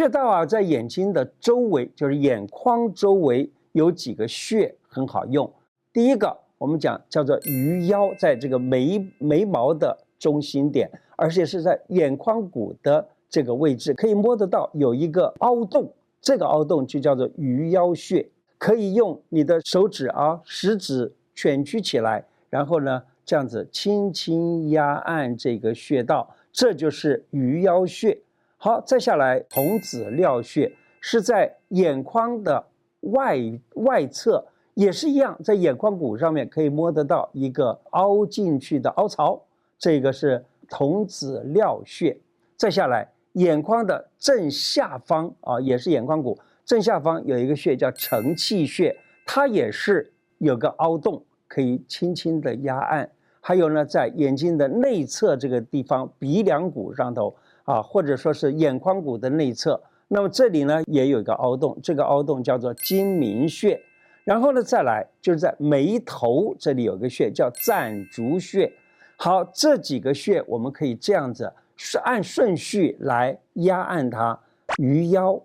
穴道啊，在眼睛的周围，就是眼眶周围有几个穴很好用。第一个，我们讲叫做鱼腰，在这个眉眉毛的中心点，而且是在眼眶骨的这个位置，可以摸得到有一个凹洞，这个凹洞就叫做鱼腰穴。可以用你的手指啊，食指蜷曲起来，然后呢，这样子轻轻压按这个穴道，这就是鱼腰穴。好，再下来童子髎穴是在眼眶的外外侧，也是一样，在眼眶骨上面可以摸得到一个凹进去的凹槽，这个是童子髎穴。再下来眼眶的正下方啊，也是眼眶骨正下方有一个穴叫承泣穴，它也是有个凹洞，可以轻轻的压按。还有呢，在眼睛的内侧这个地方，鼻梁骨上头。啊，或者说是眼眶骨的内侧，那么这里呢也有一个凹洞，这个凹洞叫做睛明穴。然后呢再来就是在眉头这里有个穴叫攒竹穴。好，这几个穴我们可以这样子是按顺序来压按它：鱼腰、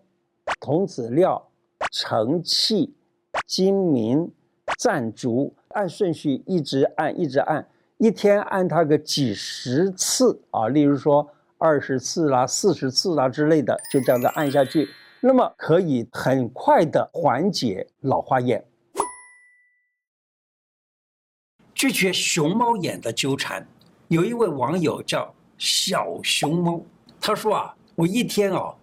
童子尿、承泣、睛明、攒竹，按顺序一直按一直按，一天按它个几十次啊。例如说。二十次啦、四十次啦之类的，就这样子按下去，那么可以很快的缓解老花眼。拒绝熊猫眼的纠缠，有一位网友叫小熊猫，他说啊，我一天哦，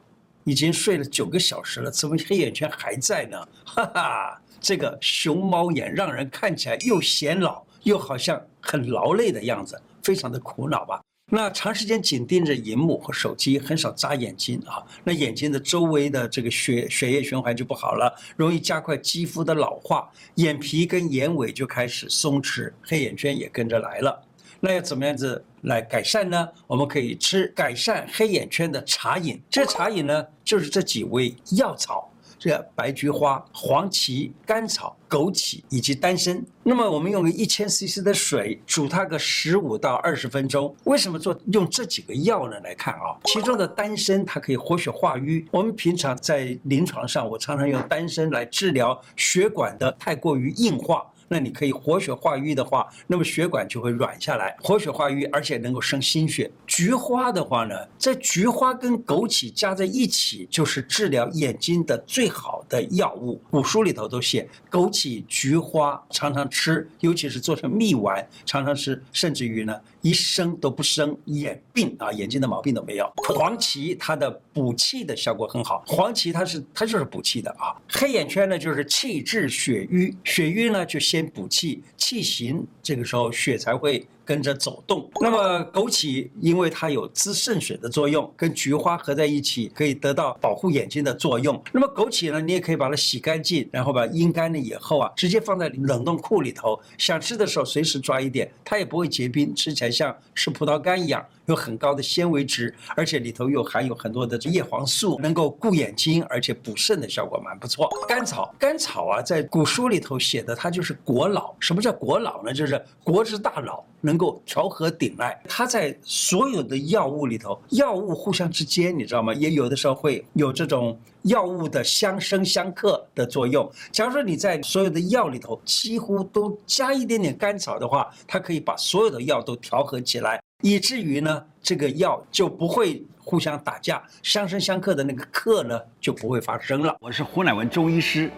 已经睡了九个小时了，怎么黑眼圈还在呢？哈哈，这个熊猫眼让人看起来又显老，又好像很劳累的样子，非常的苦恼吧。那长时间紧盯着荧幕和手机，很少眨眼睛啊，那眼睛的周围的这个血血液循环就不好了，容易加快肌肤的老化，眼皮跟眼尾就开始松弛，黑眼圈也跟着来了。那要怎么样子来改善呢？我们可以吃改善黑眼圈的茶饮，这茶饮呢就是这几味药草。这白菊花、黄芪、甘草、枸杞以及丹参。那么我们用个一千 CC 的水煮它个十五到二十分钟。为什么做用这几个药呢？来看啊，其中的丹参它可以活血化瘀。我们平常在临床上，我常常用丹参来治疗血管的太过于硬化。那你可以活血化瘀的话，那么血管就会软下来，活血化瘀，而且能够生心血。菊花的话呢，在菊花跟枸杞加在一起，就是治疗眼睛的最好的药物。古书里头都写，枸杞、菊花常常吃，尤其是做成蜜丸，常常吃，甚至于呢，一生都不生眼病啊，眼睛的毛病都没有。黄芪它的补气的效果很好，黄芪它是它就是补气的啊。黑眼圈呢，就是气滞血瘀，血瘀呢就先。补气气行，这个时候血才会跟着走动。那么枸杞因为它有滋肾水的作用，跟菊花合在一起可以得到保护眼睛的作用。那么枸杞呢，你也可以把它洗干净，然后把阴干了以后啊，直接放在冷冻库里头，想吃的时候随时抓一点，它也不会结冰，吃起来像吃葡萄干一样。有很高的纤维值，而且里头又含有很多的叶黄素，能够固眼睛，而且补肾的效果蛮不错。甘草，甘草啊，在古书里头写的，它就是国老。什么叫国老呢？就是国之大老，能够调和顶赖。它在所有的药物里头，药物互相之间，你知道吗？也有的时候会有这种药物的相生相克的作用。假如说你在所有的药里头几乎都加一点点甘草的话，它可以把所有的药都调和起来。以至于呢，这个药就不会互相打架，相生相克的那个克呢就不会发生了。我是胡乃文中医师，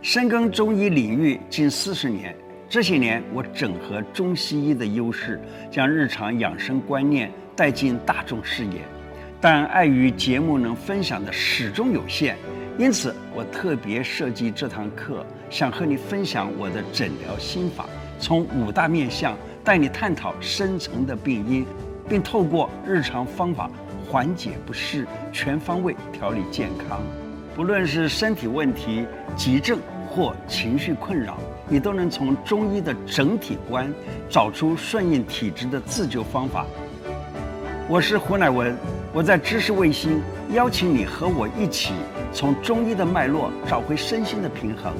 深耕中医领域近四十年，这些年我整合中西医的优势，将日常养生观念带进大众视野。但碍于节目能分享的始终有限，因此我特别设计这堂课，想和你分享我的诊疗心法，从五大面向。带你探讨深层的病因，并透过日常方法缓解不适，全方位调理健康。不论是身体问题、急症或情绪困扰，你都能从中医的整体观找出顺应体质的自救方法。我是胡乃文，我在知识卫星邀请你和我一起从中医的脉络找回身心的平衡。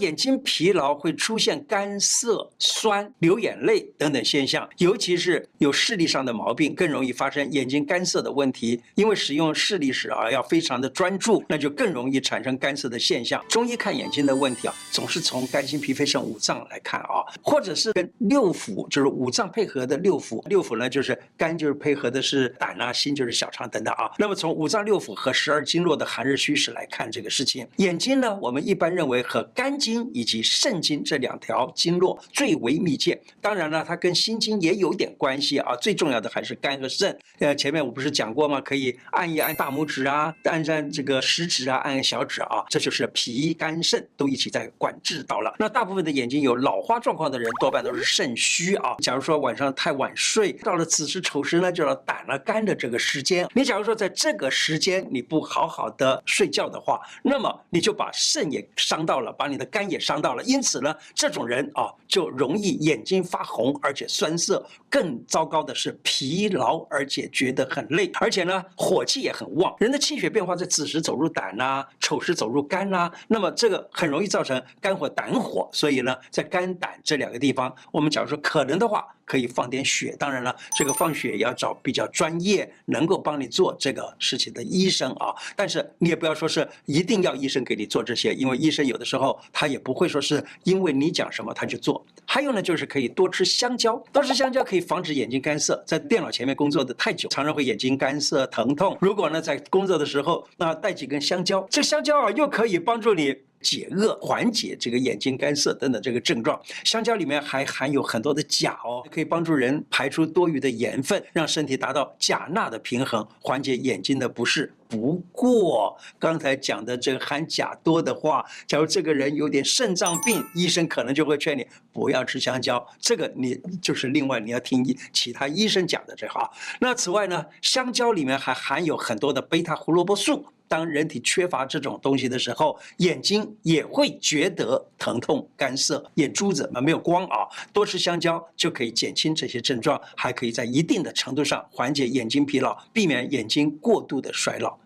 眼睛疲劳会出现干涩、酸、流眼泪等等现象，尤其是有视力上的毛病，更容易发生眼睛干涩的问题。因为使用视力时啊，要非常的专注，那就更容易产生干涩的现象。中医看眼睛的问题啊，总是从肝、心、脾、肺、肾五脏来看啊，或者是跟六腑，就是五脏配合的六腑。六腑呢，就是肝就是配合的是胆啊，心就是小肠等等啊。那么从五脏六腑和十二经络的寒热虚实来看这个事情，眼睛呢，我们一般认为和肝经经以及肾经这两条经络最为密切。当然了，它跟心经也有点关系啊。最重要的还是肝和肾。呃，前面我不是讲过吗？可以按一按大拇指啊，按按这个食指啊，按按小指啊，这就是脾肝肾都一起在管制到了。那大部分的眼睛有老花状况的人，多半都是肾虚啊。假如说晚上太晚睡，到了子时丑时呢，就要胆了肝的这个时间。你假如说在这个时间你不好好的睡觉的话，那么你就把肾也伤到了，把你的肝肝也伤到了。因此呢，这种人啊就容易眼睛发红，而且酸涩。更糟糕的是疲劳，而且觉得很累，而且呢火气也很旺。人的气血变化在子时走入胆呐、丑时走入肝呐、那么这个很容易造成肝火、胆火。所以呢，在肝胆这两个地方，我们假如说可能的话。可以放点血，当然了，这个放血也要找比较专业、能够帮你做这个事情的医生啊。但是你也不要说是一定要医生给你做这些，因为医生有的时候他也不会说是因为你讲什么他就做。还有呢，就是可以多吃香蕉，多吃香蕉可以防止眼睛干涩。在电脑前面工作的太久，常常会眼睛干涩、疼痛。如果呢在工作的时候，那带几根香蕉，这香蕉啊又可以帮助你。解饿、缓解这个眼睛干涩等等这个症状，香蕉里面还含有很多的钾哦，可以帮助人排出多余的盐分，让身体达到钾钠的平衡，缓解眼睛的不适。不过刚才讲的这个含钾多的话，假如这个人有点肾脏病，医生可能就会劝你不要吃香蕉。这个你就是另外你要听其他医生讲的这话。那此外呢，香蕉里面还含有很多的贝塔胡萝卜素。当人体缺乏这种东西的时候，眼睛也会觉得疼痛、干涩，眼珠子嘛没有光啊。多吃香蕉就可以减轻这些症状，还可以在一定的程度上缓解眼睛疲劳，避免眼睛过度的衰老。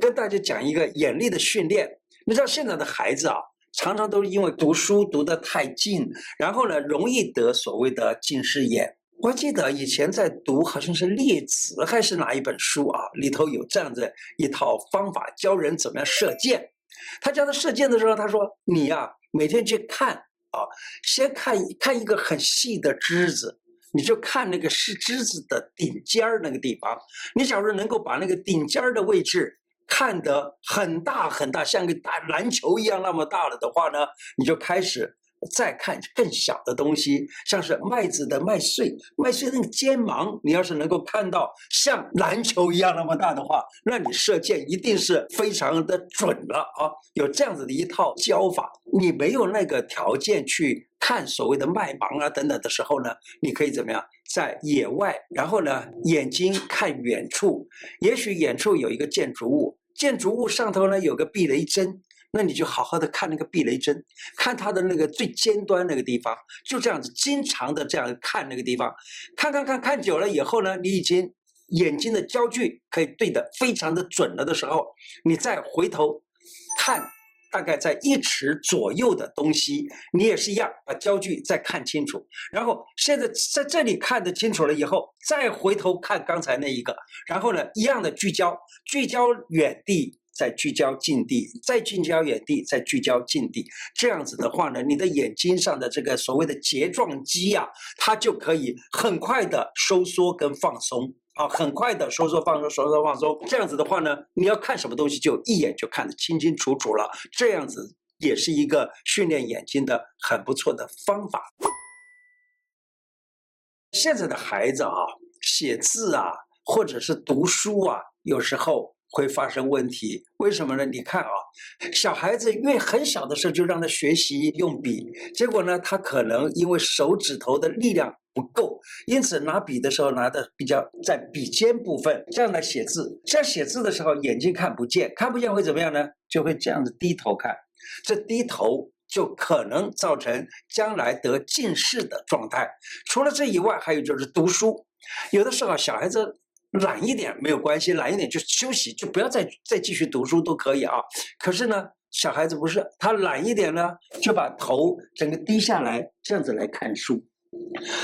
跟大家讲一个眼力的训练，你知道现在的孩子啊，常常都是因为读书读得太近，然后呢，容易得所谓的近视眼。我记得以前在读，好像是《列子》还是哪一本书啊？里头有这样子一套方法，教人怎么样射箭。他教他射箭的时候，他说：“你呀、啊，每天去看啊，先看看一个很细的枝子，你就看那个是枝子的顶尖儿那个地方。你假如能够把那个顶尖儿的位置看得很大很大，像个大篮球一样那么大了的话呢，你就开始。”再看更小的东西，像是麦子的麦穗，麦穗那个尖芒，你要是能够看到像篮球一样那么大的话，那你射箭一定是非常的准了啊！有这样子的一套教法，你没有那个条件去看所谓的麦芒啊等等的时候呢，你可以怎么样？在野外，然后呢，眼睛看远处，也许远处有一个建筑物，建筑物上头呢有个避雷针。那你就好好的看那个避雷针，看它的那个最尖端那个地方，就这样子经常的这样看那个地方，看看看看久了以后呢，你已经眼睛的焦距可以对得非常的准了的时候，你再回头看大概在一尺左右的东西，你也是一样把焦距再看清楚，然后现在在这里看得清楚了以后，再回头看刚才那一个，然后呢一样的聚焦，聚焦远地。再聚焦近地，再聚焦远地，再聚焦近地，这样子的话呢，你的眼睛上的这个所谓的睫状肌啊，它就可以很快的收缩跟放松。啊，很快的收缩放松，收缩放松。这样子的话呢，你要看什么东西就一眼就看得清清楚楚了。这样子也是一个训练眼睛的很不错的方法。现在的孩子啊，写字啊，或者是读书啊，有时候。会发生问题，为什么呢？你看啊，小孩子因为很小的时候就让他学习用笔，结果呢，他可能因为手指头的力量不够，因此拿笔的时候拿的比较在笔尖部分，这样来写字。这样写字的时候，眼睛看不见，看不见会怎么样呢？就会这样子低头看，这低头就可能造成将来得近视的状态。除了这以外，还有就是读书，有的时候小孩子。懒一点没有关系，懒一点就休息，就不要再再继续读书都可以啊。可是呢，小孩子不是，他懒一点呢，就把头整个低下来，这样子来看书。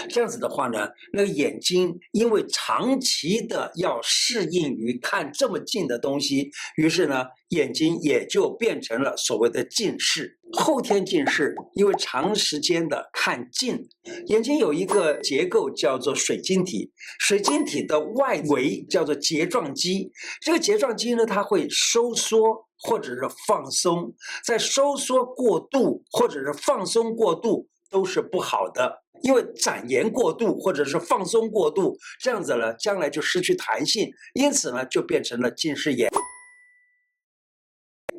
这样子的话呢，那个眼睛因为长期的要适应于看这么近的东西，于是呢，眼睛也就变成了所谓的近视。后天近视，因为长时间的看近，眼睛有一个结构叫做水晶体，水晶体的外围叫做睫状肌，这个睫状肌呢，它会收缩或者是放松，在收缩过度或者是放松过度都是不好的。因为展延过度或者是放松过度，这样子呢，将来就失去弹性，因此呢，就变成了近视眼。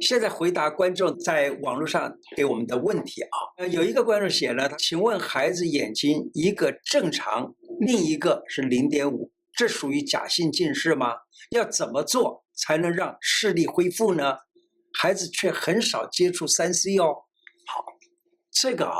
现在回答观众在网络上给我们的问题啊，呃，有一个观众写了，请问孩子眼睛一个正常，另一个是零点五，这属于假性近视吗？要怎么做才能让视力恢复呢？孩子却很少接触三 C 哦。好，这个啊。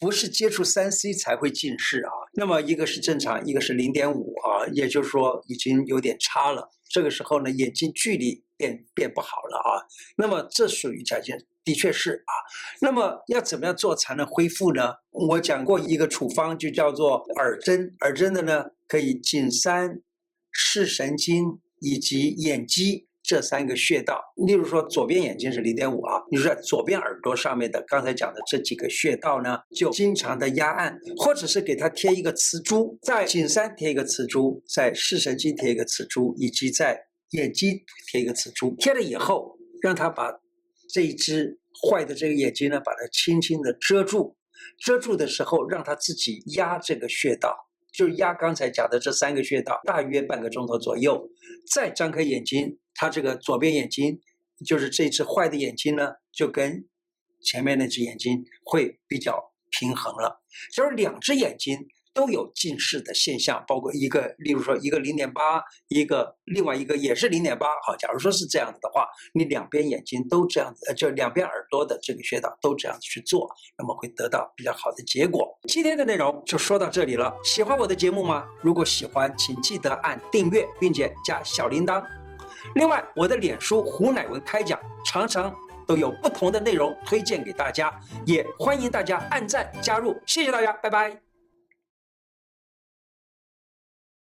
不是接触三 C 才会近视啊，那么一个是正常，一个是零点五啊，也就是说已经有点差了。这个时候呢，眼睛距离变变不好了啊。那么这属于假性，的确是啊。那么要怎么样做才能恢复呢？我讲过一个处方，就叫做耳针。耳针的呢，可以颈三、视神经以及眼肌。这三个穴道，例如说左边眼睛是零点五啊，你说左边耳朵上面的刚才讲的这几个穴道呢，就经常的压按，或者是给它贴一个磁珠，在颈三贴一个磁珠，在视神经贴一个磁珠，以及在眼睛贴一个磁珠。贴了以后，让它把这一只坏的这个眼睛呢，把它轻轻的遮住，遮住的时候，让它自己压这个穴道。就是压刚才讲的这三个穴道，大约半个钟头左右，再张开眼睛，他这个左边眼睛，就是这只坏的眼睛呢，就跟前面那只眼睛会比较平衡了，就是两只眼睛。都有近视的现象，包括一个，例如说一个零点八，一个另外一个也是零点八。好，假如说是这样子的话，你两边眼睛都这样子，就两边耳朵的这个穴道都这样子去做，那么会得到比较好的结果。今天的内容就说到这里了。喜欢我的节目吗？如果喜欢，请记得按订阅，并且加小铃铛。另外，我的脸书胡乃文开讲常常都有不同的内容推荐给大家，也欢迎大家按赞加入。谢谢大家，拜拜。